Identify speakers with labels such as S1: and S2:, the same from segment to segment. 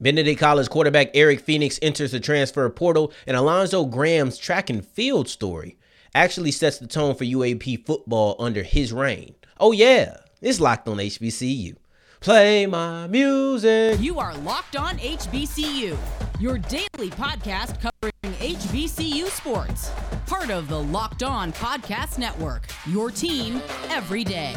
S1: Benedict College quarterback Eric Phoenix enters the transfer portal, and Alonzo Graham's track and field story actually sets the tone for UAP football under his reign. Oh, yeah, it's locked on HBCU. Play my music.
S2: You are Locked On HBCU, your daily podcast covering HBCU sports. Part of the Locked On Podcast Network, your team every day.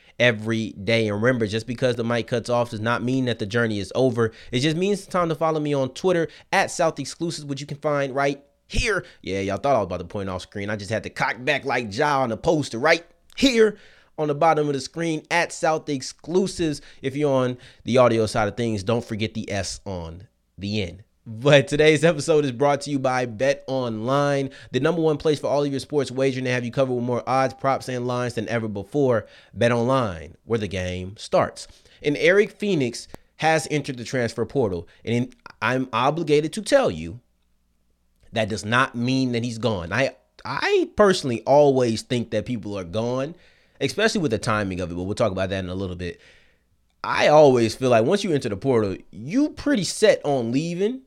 S1: every day. And remember, just because the mic cuts off does not mean that the journey is over. It just means it's time to follow me on Twitter at South Exclusives, which you can find right here. Yeah, y'all thought I was about to point off screen. I just had to cock back like Ja on the poster right here on the bottom of the screen at South Exclusives. If you're on the audio side of things, don't forget the S on the end. But today's episode is brought to you by Bet Online, the number one place for all of your sports wagering to have you covered with more odds, props, and lines than ever before. Bet Online, where the game starts. And Eric Phoenix has entered the transfer portal, and I'm obligated to tell you that does not mean that he's gone. I I personally always think that people are gone, especially with the timing of it, but we'll talk about that in a little bit. I always feel like once you enter the portal, you pretty set on leaving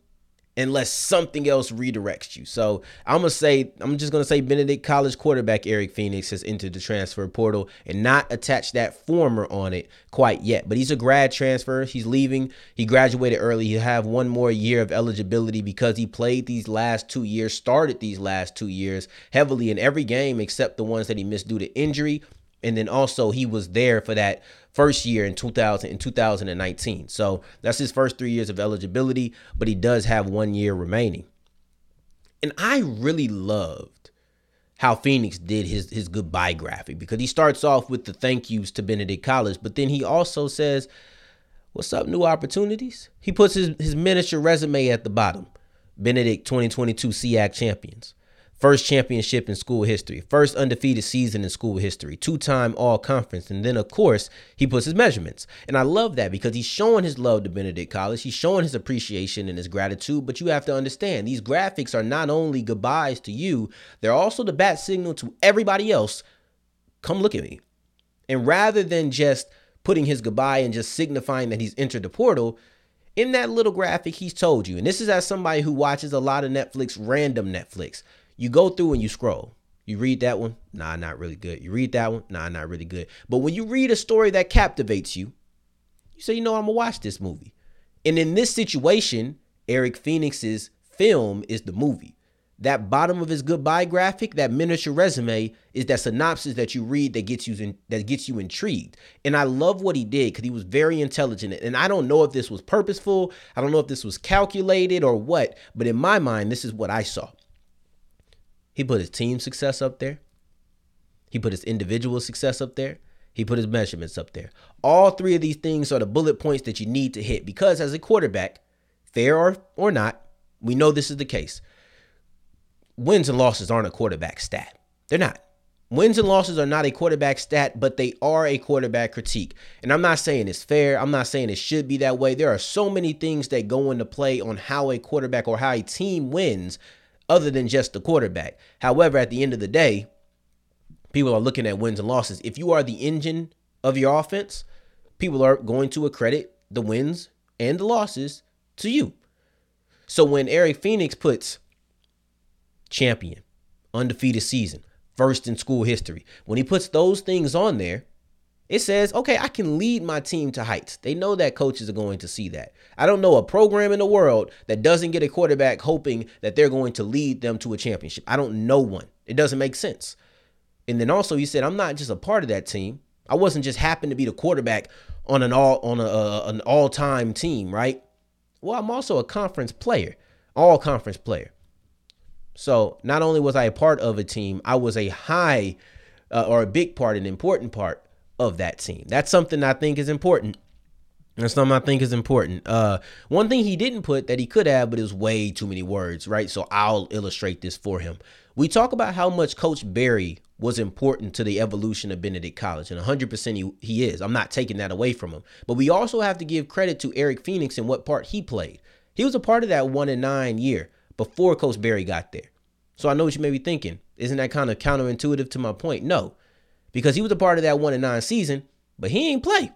S1: unless something else redirects you. So I'm gonna say I'm just gonna say Benedict College quarterback Eric Phoenix has entered the transfer portal and not attach that former on it quite yet. But he's a grad transfer. He's leaving. He graduated early. He'll have one more year of eligibility because he played these last two years, started these last two years heavily in every game except the ones that he missed due to injury. And then also he was there for that first year in 2000 in 2019. So that's his first three years of eligibility, but he does have one year remaining. And I really loved how Phoenix did his his goodbye graphic because he starts off with the thank yous to Benedict College, but then he also says, "What's up, new opportunities?" He puts his his miniature resume at the bottom. Benedict 2022 SIAC champions. First championship in school history, first undefeated season in school history, two time all conference. And then, of course, he puts his measurements. And I love that because he's showing his love to Benedict College. He's showing his appreciation and his gratitude. But you have to understand, these graphics are not only goodbyes to you, they're also the bat signal to everybody else. Come look at me. And rather than just putting his goodbye and just signifying that he's entered the portal, in that little graphic, he's told you, and this is as somebody who watches a lot of Netflix, random Netflix. You go through and you scroll. You read that one, nah, not really good. You read that one, nah, not really good. But when you read a story that captivates you, you say, you know, I'm gonna watch this movie. And in this situation, Eric Phoenix's film is the movie. That bottom of his goodbye graphic, that miniature resume, is that synopsis that you read that gets you in, that gets you intrigued. And I love what he did because he was very intelligent. And I don't know if this was purposeful, I don't know if this was calculated or what, but in my mind, this is what I saw. He put his team success up there. He put his individual success up there. He put his measurements up there. All three of these things are the bullet points that you need to hit because as a quarterback, fair or, or not, we know this is the case. Wins and losses aren't a quarterback stat. They're not. Wins and losses are not a quarterback stat, but they are a quarterback critique. And I'm not saying it's fair. I'm not saying it should be that way. There are so many things that go into play on how a quarterback or how a team wins other than just the quarterback. However, at the end of the day, people are looking at wins and losses. If you are the engine of your offense, people are going to accredit the wins and the losses to you. So when Eric Phoenix puts champion, undefeated season, first in school history, when he puts those things on there, it says, okay, I can lead my team to heights. They know that coaches are going to see that. I don't know a program in the world that doesn't get a quarterback hoping that they're going to lead them to a championship. I don't know one. It doesn't make sense. And then also he said, I'm not just a part of that team. I wasn't just happen to be the quarterback on an all on a, uh, an all-time team, right? Well, I'm also a conference player, all conference player. So not only was I a part of a team, I was a high uh, or a big part, an important part of that team. That's something I think is important. That's something I think is important. Uh, one thing he didn't put that he could have, but it was way too many words, right? So I'll illustrate this for him. We talk about how much Coach Berry was important to the evolution of Benedict College, and 100% he, he is. I'm not taking that away from him. But we also have to give credit to Eric Phoenix and what part he played. He was a part of that one and nine year before Coach Berry got there. So I know what you may be thinking. Isn't that kind of counterintuitive to my point? No, because he was a part of that one and nine season, but he ain't play.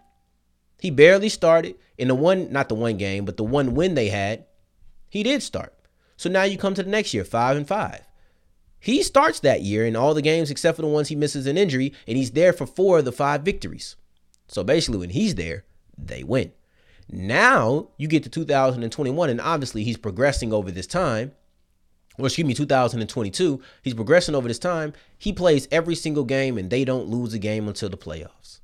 S1: He barely started in the one, not the one game, but the one win they had. He did start. So now you come to the next year, five and five. He starts that year in all the games except for the ones he misses an injury, and he's there for four of the five victories. So basically, when he's there, they win. Now you get to 2021, and obviously he's progressing over this time. Or excuse me, 2022. He's progressing over this time. He plays every single game, and they don't lose a game until the playoffs.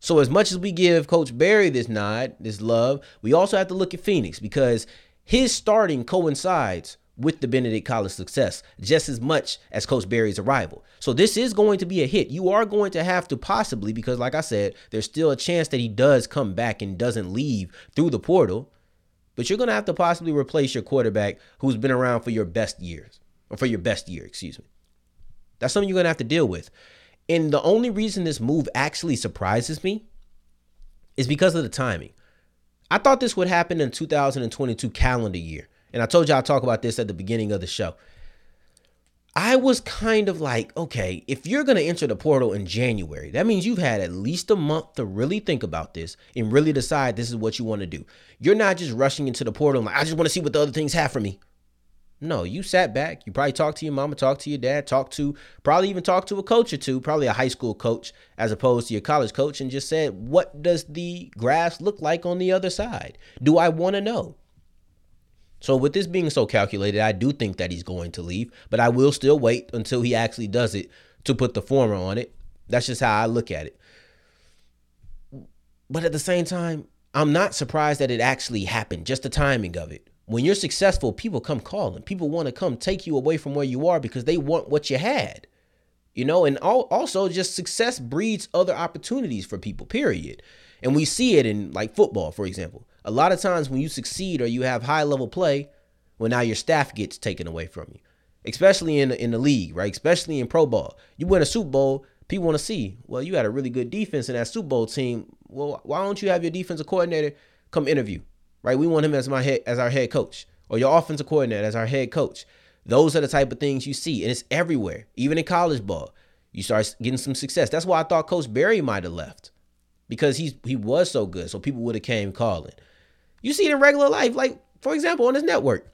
S1: So as much as we give Coach Berry this nod, this love, we also have to look at Phoenix because his starting coincides with the Benedict College success just as much as Coach Berry's arrival. So this is going to be a hit. You are going to have to possibly, because like I said, there's still a chance that he does come back and doesn't leave through the portal. But you're going to have to possibly replace your quarterback who's been around for your best years, or for your best year, excuse me. That's something you're going to have to deal with. And the only reason this move actually surprises me is because of the timing. I thought this would happen in 2022 calendar year. And I told you I'll talk about this at the beginning of the show. I was kind of like, okay, if you're going to enter the portal in January, that means you've had at least a month to really think about this and really decide this is what you want to do. You're not just rushing into the portal like, I just want to see what the other things have for me. No, you sat back. You probably talked to your mama, talked to your dad, talked to probably even talked to a coach or two, probably a high school coach as opposed to your college coach, and just said, What does the grass look like on the other side? Do I want to know? So, with this being so calculated, I do think that he's going to leave, but I will still wait until he actually does it to put the former on it. That's just how I look at it. But at the same time, I'm not surprised that it actually happened, just the timing of it. When you're successful, people come calling. People want to come take you away from where you are because they want what you had. You know, and also just success breeds other opportunities for people, period. And we see it in like football, for example. A lot of times when you succeed or you have high level play, well, now your staff gets taken away from you, especially in in the league, right? Especially in pro ball. You win a Super Bowl, people want to see. Well, you had a really good defense in that Super Bowl team. Well, why don't you have your defensive coordinator come interview? Right? We want him as my head as our head coach, or your offensive coordinator as our head coach. Those are the type of things you see, and it's everywhere, even in college ball. You start getting some success. That's why I thought Coach Berry might have left because he's he was so good, so people would have came calling. You see it in regular life, like for example, on this network.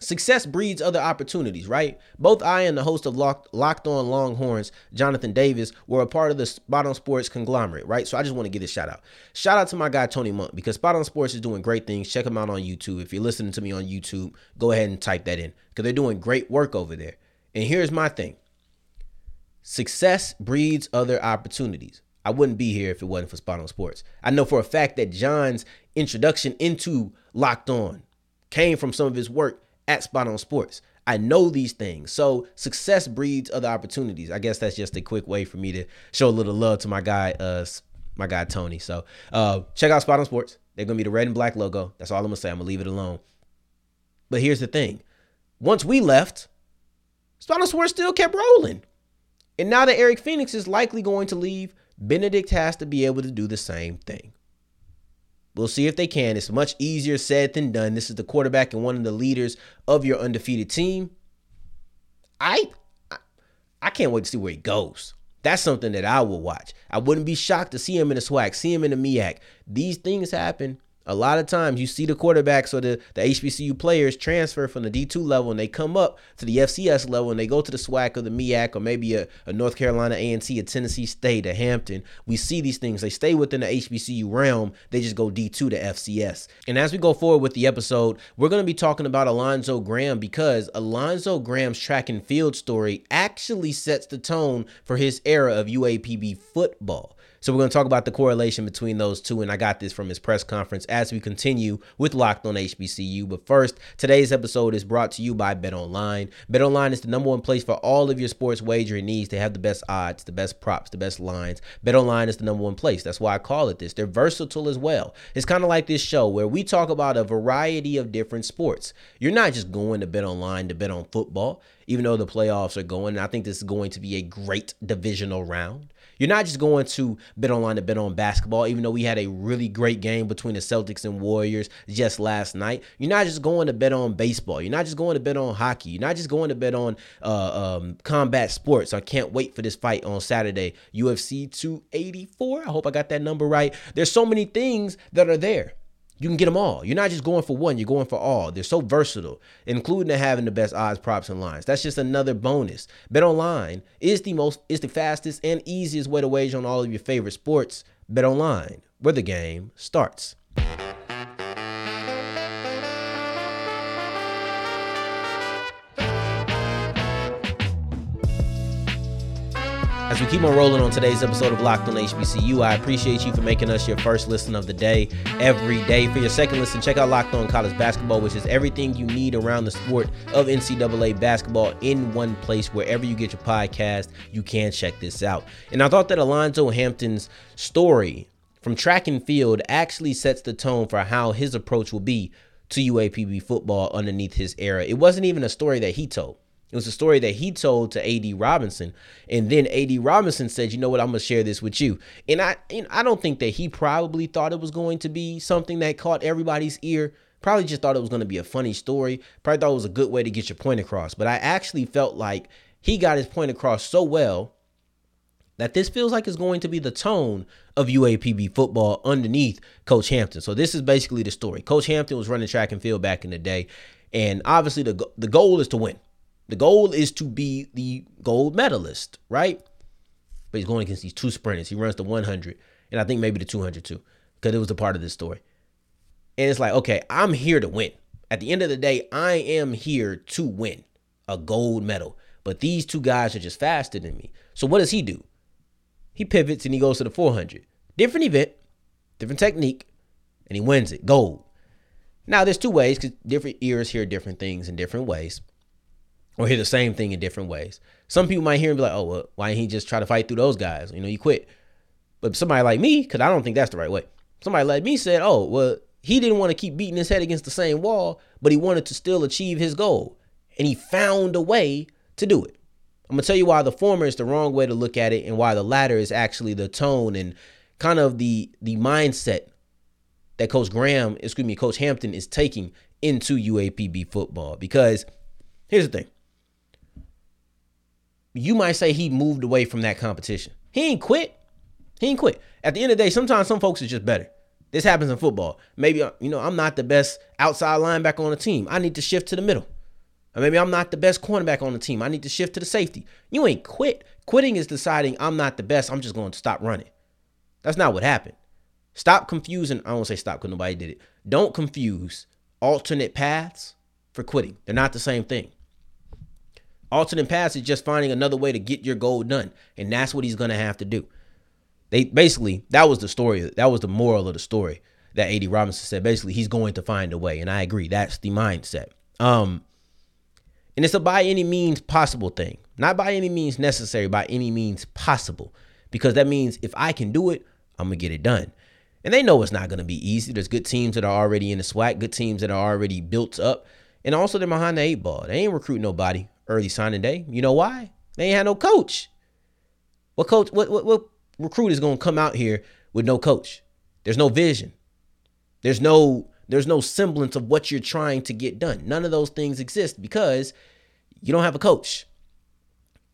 S1: Success breeds other opportunities, right? Both I and the host of Locked, Locked On Longhorns, Jonathan Davis, were a part of the Spot on Sports conglomerate, right? So I just want to give a shout out. Shout out to my guy Tony Monk because Spot on Sports is doing great things. Check them out on YouTube. If you're listening to me on YouTube, go ahead and type that in because they're doing great work over there. And here's my thing success breeds other opportunities. I wouldn't be here if it wasn't for Spot on Sports. I know for a fact that John's introduction into Locked On came from some of his work at Spot on Sports. I know these things. So success breeds other opportunities. I guess that's just a quick way for me to show a little love to my guy, uh, my guy Tony. So uh, check out Spot on Sports. They're gonna be the red and black logo. That's all I'm gonna say. I'm gonna leave it alone. But here's the thing: once we left, Spot on Sports still kept rolling. And now that Eric Phoenix is likely going to leave, Benedict has to be able to do the same thing. We'll see if they can. It's much easier said than done. This is the quarterback and one of the leaders of your undefeated team. I I can't wait to see where he goes. That's something that I will watch. I wouldn't be shocked to see him in the SWAC, see him in the MEAC. These things happen a lot of times you see the quarterbacks or the, the HBCU players transfer from the D2 level and they come up to the FCS level and they go to the SWAC or the MEAC or maybe a, a North Carolina A&T, a Tennessee State, a Hampton. We see these things. They stay within the HBCU realm. They just go D2 to FCS. And as we go forward with the episode, we're going to be talking about Alonzo Graham because Alonzo Graham's track and field story actually sets the tone for his era of UAPB football. So we're going to talk about the correlation between those two. And I got this from his press conference as we continue with Locked on HBCU. But first, today's episode is brought to you by Bet Online. Bet Online is the number one place for all of your sports wagering needs. They have the best odds, the best props, the best lines. Bet Online is the number one place. That's why I call it this. They're versatile as well. It's kind of like this show where we talk about a variety of different sports. You're not just going to Bet Online to bet on football, even though the playoffs are going. I think this is going to be a great divisional round. You're not just going to bet online to bet on basketball, even though we had a really great game between the Celtics and Warriors just last night. You're not just going to bet on baseball. You're not just going to bet on hockey. You're not just going to bet on uh, um, combat sports. I can't wait for this fight on Saturday, UFC 284. I hope I got that number right. There's so many things that are there you can get them all. You're not just going for one, you're going for all. They're so versatile, including having the best odds, props, and lines. That's just another bonus. Bet online is the most is the fastest and easiest way to wager on all of your favorite sports. Bet online, where the game starts. As we keep on rolling on today's episode of Locked on HBCU, I appreciate you for making us your first listen of the day every day. For your second listen, check out Locked on College Basketball, which is everything you need around the sport of NCAA basketball in one place. Wherever you get your podcast, you can check this out. And I thought that Alonzo Hampton's story from track and field actually sets the tone for how his approach will be to UAPB football underneath his era. It wasn't even a story that he told. It was a story that he told to AD Robinson, and then AD Robinson said, "You know what? I'm gonna share this with you." And I, and I don't think that he probably thought it was going to be something that caught everybody's ear. Probably just thought it was going to be a funny story. Probably thought it was a good way to get your point across. But I actually felt like he got his point across so well that this feels like it's going to be the tone of UAPB football underneath Coach Hampton. So this is basically the story. Coach Hampton was running track and field back in the day, and obviously the the goal is to win. The goal is to be the gold medalist, right? But he's going against these two sprinters. He runs the 100 and I think maybe the 200 too, because it was a part of this story. And it's like, okay, I'm here to win. At the end of the day, I am here to win a gold medal. But these two guys are just faster than me. So what does he do? He pivots and he goes to the 400. Different event, different technique, and he wins it. Gold. Now, there's two ways because different ears hear different things in different ways or hear the same thing in different ways. Some people might hear and be like, oh, well, why didn't he just try to fight through those guys? You know, you quit. But somebody like me, because I don't think that's the right way. Somebody like me said, oh, well, he didn't want to keep beating his head against the same wall, but he wanted to still achieve his goal. And he found a way to do it. I'm going to tell you why the former is the wrong way to look at it and why the latter is actually the tone and kind of the the mindset that Coach Graham, excuse me, Coach Hampton is taking into UAPB football. Because here's the thing you might say he moved away from that competition. He ain't quit. He ain't quit. At the end of the day, sometimes some folks are just better. This happens in football. Maybe uh, you know I'm not the best outside linebacker on the team. I need to shift to the middle. Or maybe I'm not the best cornerback on the team. I need to shift to the safety. You ain't quit. Quitting is deciding I'm not the best. I'm just going to stop running. That's not what happened. Stop confusing. I don't say stop because nobody did it. Don't confuse alternate paths for quitting. They're not the same thing. Alternate pass is just finding another way to get your goal done. And that's what he's going to have to do. They basically, that was the story. That was the moral of the story that AD Robinson said. Basically, he's going to find a way. And I agree. That's the mindset. Um, and it's a by any means possible thing. Not by any means necessary, by any means possible. Because that means if I can do it, I'm going to get it done. And they know it's not going to be easy. There's good teams that are already in the SWAC, good teams that are already built up. And also, they're behind the eight ball. They ain't recruiting nobody early signing day. You know why? They ain't had no coach. What coach? What what, what recruit is gonna come out here with no coach? There's no vision. There's no there's no semblance of what you're trying to get done. None of those things exist because you don't have a coach.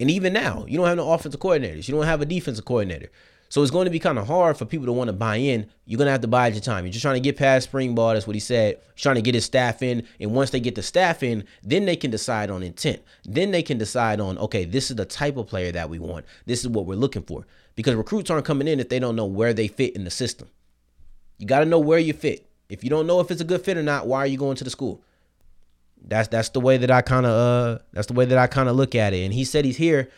S1: And even now, you don't have no offensive coordinators. You don't have a defensive coordinator. So it's going to be kind of hard for people to want to buy in. You're going to have to bide your time. You're just trying to get past spring ball. That's what he said. He's trying to get his staff in. And once they get the staff in, then they can decide on intent. Then they can decide on, okay, this is the type of player that we want. This is what we're looking for. Because recruits aren't coming in if they don't know where they fit in the system. You got to know where you fit. If you don't know if it's a good fit or not, why are you going to the school? That's that's the way that I kind of uh that's the way that I kind of look at it. And he said he's here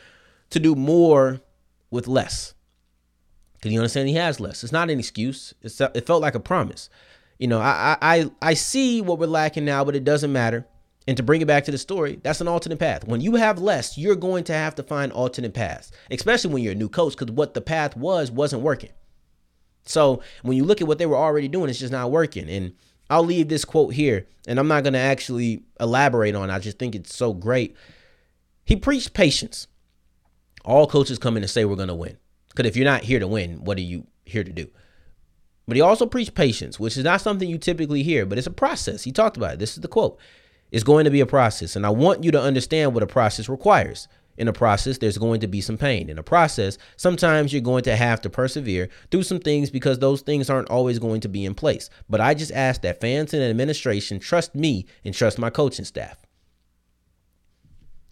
S1: to do more with less. Because you understand he has less. It's not an excuse. It's, it felt like a promise. You know, I, I I see what we're lacking now, but it doesn't matter. And to bring it back to the story, that's an alternate path. When you have less, you're going to have to find alternate paths, especially when you're a new coach, because what the path was wasn't working. So when you look at what they were already doing, it's just not working. And I'll leave this quote here, and I'm not going to actually elaborate on it. I just think it's so great. He preached patience. All coaches come in and say we're going to win. Because if you're not here to win, what are you here to do? But he also preached patience, which is not something you typically hear, but it's a process. He talked about it. This is the quote. It's going to be a process. And I want you to understand what a process requires. In a process, there's going to be some pain. In a process, sometimes you're going to have to persevere through some things because those things aren't always going to be in place. But I just ask that fans and administration trust me and trust my coaching staff.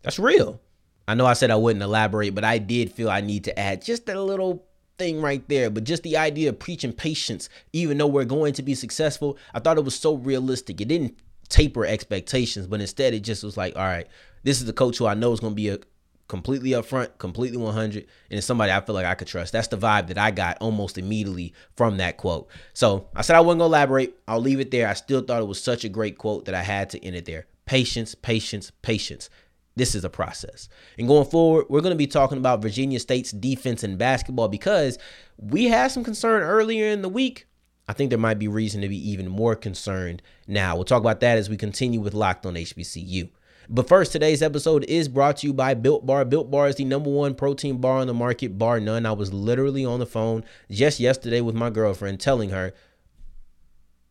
S1: That's real. I know I said I wouldn't elaborate, but I did feel I need to add just a little thing right there. But just the idea of preaching patience, even though we're going to be successful, I thought it was so realistic. It didn't taper expectations, but instead it just was like, all right, this is the coach who I know is going to be a completely upfront, completely 100, and it's somebody I feel like I could trust. That's the vibe that I got almost immediately from that quote. So I said I wasn't going to elaborate. I'll leave it there. I still thought it was such a great quote that I had to end it there. Patience, patience, patience. This is a process. And going forward, we're going to be talking about Virginia State's defense in basketball because we had some concern earlier in the week. I think there might be reason to be even more concerned now. We'll talk about that as we continue with Locked on HBCU. But first, today's episode is brought to you by Built Bar. Built Bar is the number one protein bar on the market, bar none. I was literally on the phone just yesterday with my girlfriend telling her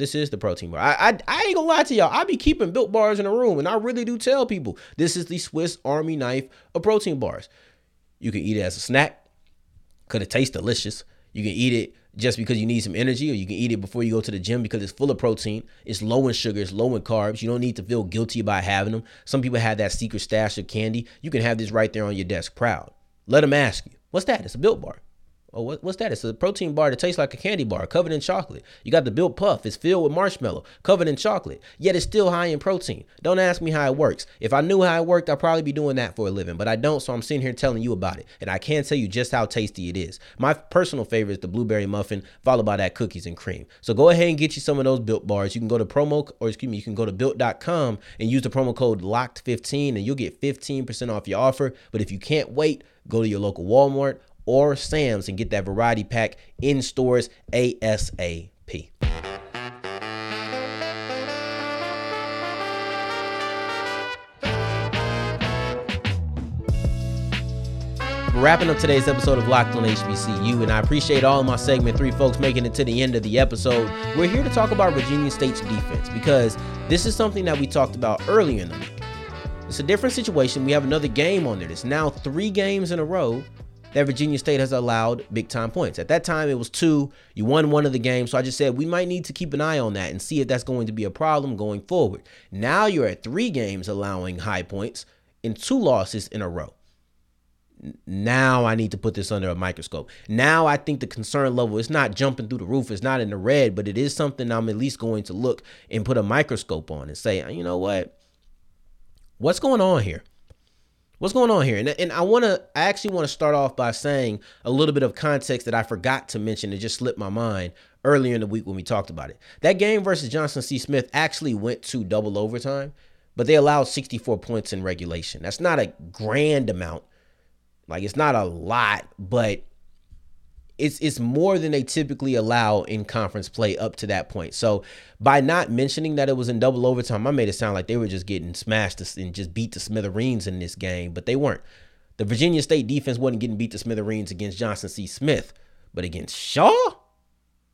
S1: this is the protein bar. I, I, I ain't gonna lie to y'all. I be keeping built bars in a room, and I really do tell people this is the Swiss Army knife of protein bars. You can eat it as a snack, cause it tastes delicious. You can eat it just because you need some energy, or you can eat it before you go to the gym because it's full of protein. It's low in sugar, it's low in carbs. You don't need to feel guilty about having them. Some people have that secret stash of candy. You can have this right there on your desk, proud. Let them ask you, what's that? It's a built bar. Oh, what, what's that? It's a protein bar that tastes like a candy bar covered in chocolate. You got the built puff. It's filled with marshmallow, covered in chocolate, yet it's still high in protein. Don't ask me how it works. If I knew how it worked, I'd probably be doing that for a living, but I don't, so I'm sitting here telling you about it. And I can tell you just how tasty it is. My personal favorite is the blueberry muffin, followed by that cookies and cream. So go ahead and get you some of those built bars. You can go to promo, or excuse me, you can go to built.com and use the promo code LOCKED15 and you'll get 15% off your offer. But if you can't wait, go to your local Walmart or Sam's and get that variety pack in stores ASAP. wrapping up today's episode of Locked on HBCU, and I appreciate all my segment three folks making it to the end of the episode. We're here to talk about Virginia State's defense because this is something that we talked about earlier in the week. It's a different situation. We have another game on there. It's now three games in a row that Virginia State has allowed big time points. At that time, it was two. You won one of the games. So I just said we might need to keep an eye on that and see if that's going to be a problem going forward. Now you're at three games allowing high points in two losses in a row. Now I need to put this under a microscope. Now I think the concern level is not jumping through the roof. It's not in the red, but it is something I'm at least going to look and put a microscope on and say, you know what? What's going on here? What's going on here? And, and I want to, I actually want to start off by saying a little bit of context that I forgot to mention. It just slipped my mind earlier in the week when we talked about it. That game versus Johnson C. Smith actually went to double overtime, but they allowed 64 points in regulation. That's not a grand amount. Like it's not a lot, but it's it's more than they typically allow in conference play up to that point. So by not mentioning that it was in double overtime, I made it sound like they were just getting smashed and just beat the smithereens in this game, but they weren't. The Virginia State defense wasn't getting beat to smithereens against Johnson C. Smith, but against Shaw,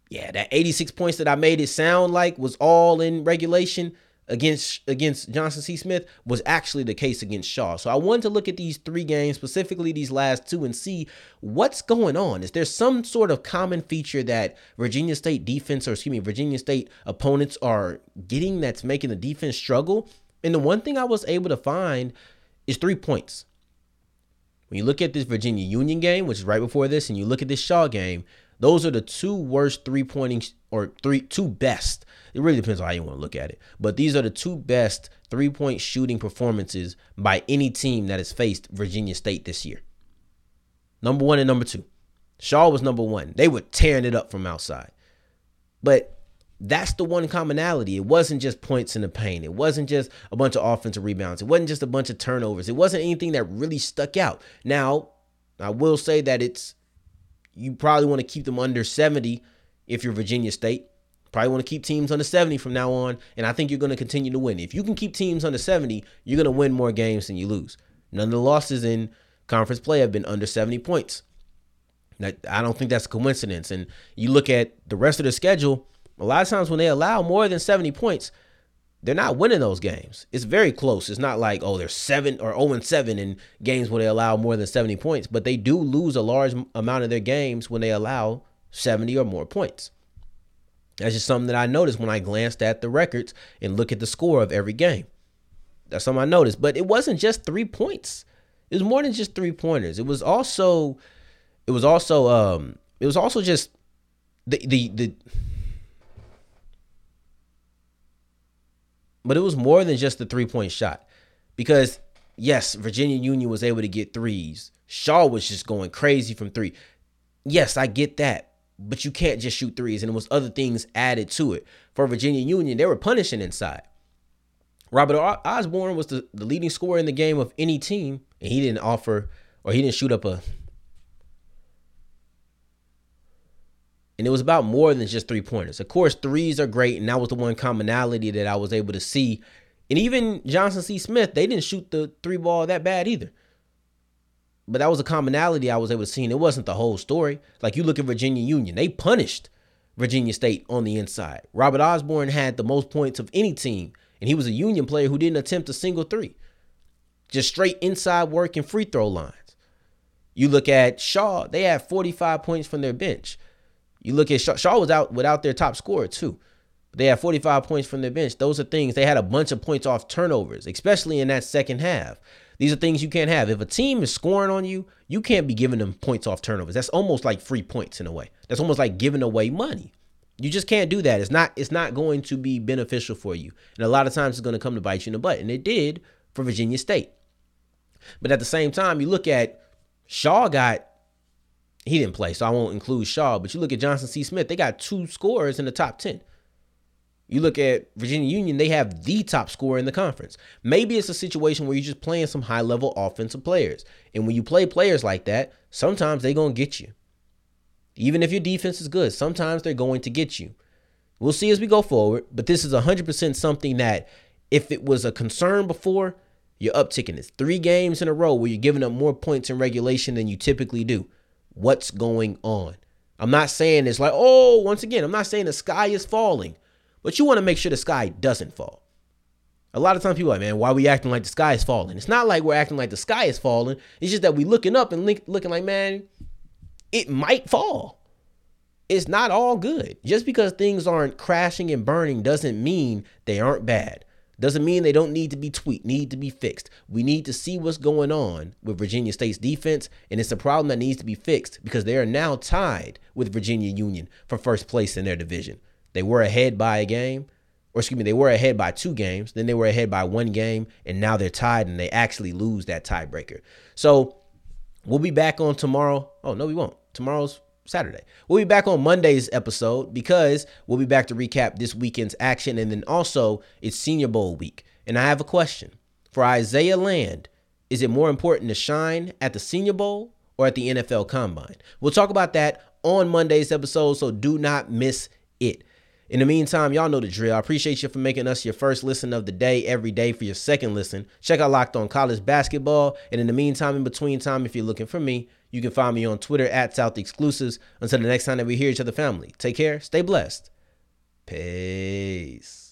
S1: yeah, that 86 points that I made it sound like was all in regulation against against Johnson C. Smith was actually the case against Shaw. So I wanted to look at these three games, specifically these last two, and see what's going on. Is there some sort of common feature that Virginia State defense, or excuse me, Virginia State opponents are getting that's making the defense struggle? And the one thing I was able to find is three points. When you look at this Virginia Union game, which is right before this, and you look at this Shaw game, those are the two worst three pointing or three two best it really depends on how you want to look at it. But these are the two best three point shooting performances by any team that has faced Virginia State this year. Number one and number two. Shaw was number one. They were tearing it up from outside. But that's the one commonality. It wasn't just points in the paint. It wasn't just a bunch of offensive rebounds. It wasn't just a bunch of turnovers. It wasn't anything that really stuck out. Now, I will say that it's you probably want to keep them under 70 if you're Virginia State. Probably want to keep teams under 70 from now on, and I think you're going to continue to win. If you can keep teams under 70, you're going to win more games than you lose. None of the losses in conference play have been under 70 points. I don't think that's a coincidence. And you look at the rest of the schedule, a lot of times when they allow more than 70 points, they're not winning those games. It's very close. It's not like, oh, they're 7 or 0 and 7 in games where they allow more than 70 points, but they do lose a large amount of their games when they allow 70 or more points. That's just something that I noticed when I glanced at the records and look at the score of every game. That's something I noticed. But it wasn't just three points. It was more than just three pointers. It was also, it was also, um, it was also just the the the. But it was more than just the three point shot, because yes, Virginia Union was able to get threes. Shaw was just going crazy from three. Yes, I get that but you can't just shoot threes. And it was other things added to it. For Virginia Union, they were punishing inside. Robert Osborne was the, the leading scorer in the game of any team, and he didn't offer or he didn't shoot up a. And it was about more than just three pointers. Of course, threes are great, and that was the one commonality that I was able to see. And even Johnson C. Smith, they didn't shoot the three ball that bad either but that was a commonality I was able to see. And it wasn't the whole story. Like you look at Virginia Union, they punished Virginia State on the inside. Robert Osborne had the most points of any team, and he was a Union player who didn't attempt a single three. Just straight inside work and free throw lines. You look at Shaw, they had 45 points from their bench. You look at Shaw, was out without their top scorer, too. They had 45 points from their bench. Those are things they had a bunch of points off turnovers, especially in that second half. These are things you can't have. If a team is scoring on you, you can't be giving them points off turnovers. That's almost like free points in a way. That's almost like giving away money. You just can't do that. It's not it's not going to be beneficial for you. And a lot of times it's going to come to bite you in the butt. And it did for Virginia State. But at the same time, you look at Shaw got he didn't play, so I won't include Shaw, but you look at Johnson C. Smith, they got two scorers in the top 10. You look at Virginia Union, they have the top scorer in the conference. Maybe it's a situation where you're just playing some high level offensive players. And when you play players like that, sometimes they're going to get you. Even if your defense is good, sometimes they're going to get you. We'll see as we go forward, but this is 100% something that if it was a concern before, you're upticking this. Three games in a row where you're giving up more points in regulation than you typically do. What's going on? I'm not saying it's like, oh, once again, I'm not saying the sky is falling. But you want to make sure the sky doesn't fall. A lot of times people are like, man, why are we acting like the sky is falling? It's not like we're acting like the sky is falling. It's just that we looking up and looking like, man, it might fall. It's not all good. Just because things aren't crashing and burning doesn't mean they aren't bad. Doesn't mean they don't need to be tweaked, need to be fixed. We need to see what's going on with Virginia State's defense, and it's a problem that needs to be fixed because they are now tied with Virginia Union for first place in their division. They were ahead by a game, or excuse me, they were ahead by two games. Then they were ahead by one game, and now they're tied, and they actually lose that tiebreaker. So we'll be back on tomorrow. Oh no, we won't. Tomorrow's Saturday. We'll be back on Monday's episode because we'll be back to recap this weekend's action, and then also it's Senior Bowl week. And I have a question for Isaiah Land. Is it more important to shine at the Senior Bowl or at the NFL Combine? We'll talk about that on Monday's episode, so do not miss it. In the meantime, y'all know the drill. I appreciate you for making us your first listen of the day every day for your second listen. Check out Locked On College Basketball. And in the meantime, in between time, if you're looking for me, you can find me on Twitter at South Exclusives. Until the next time that we hear each other, family, take care, stay blessed. Peace.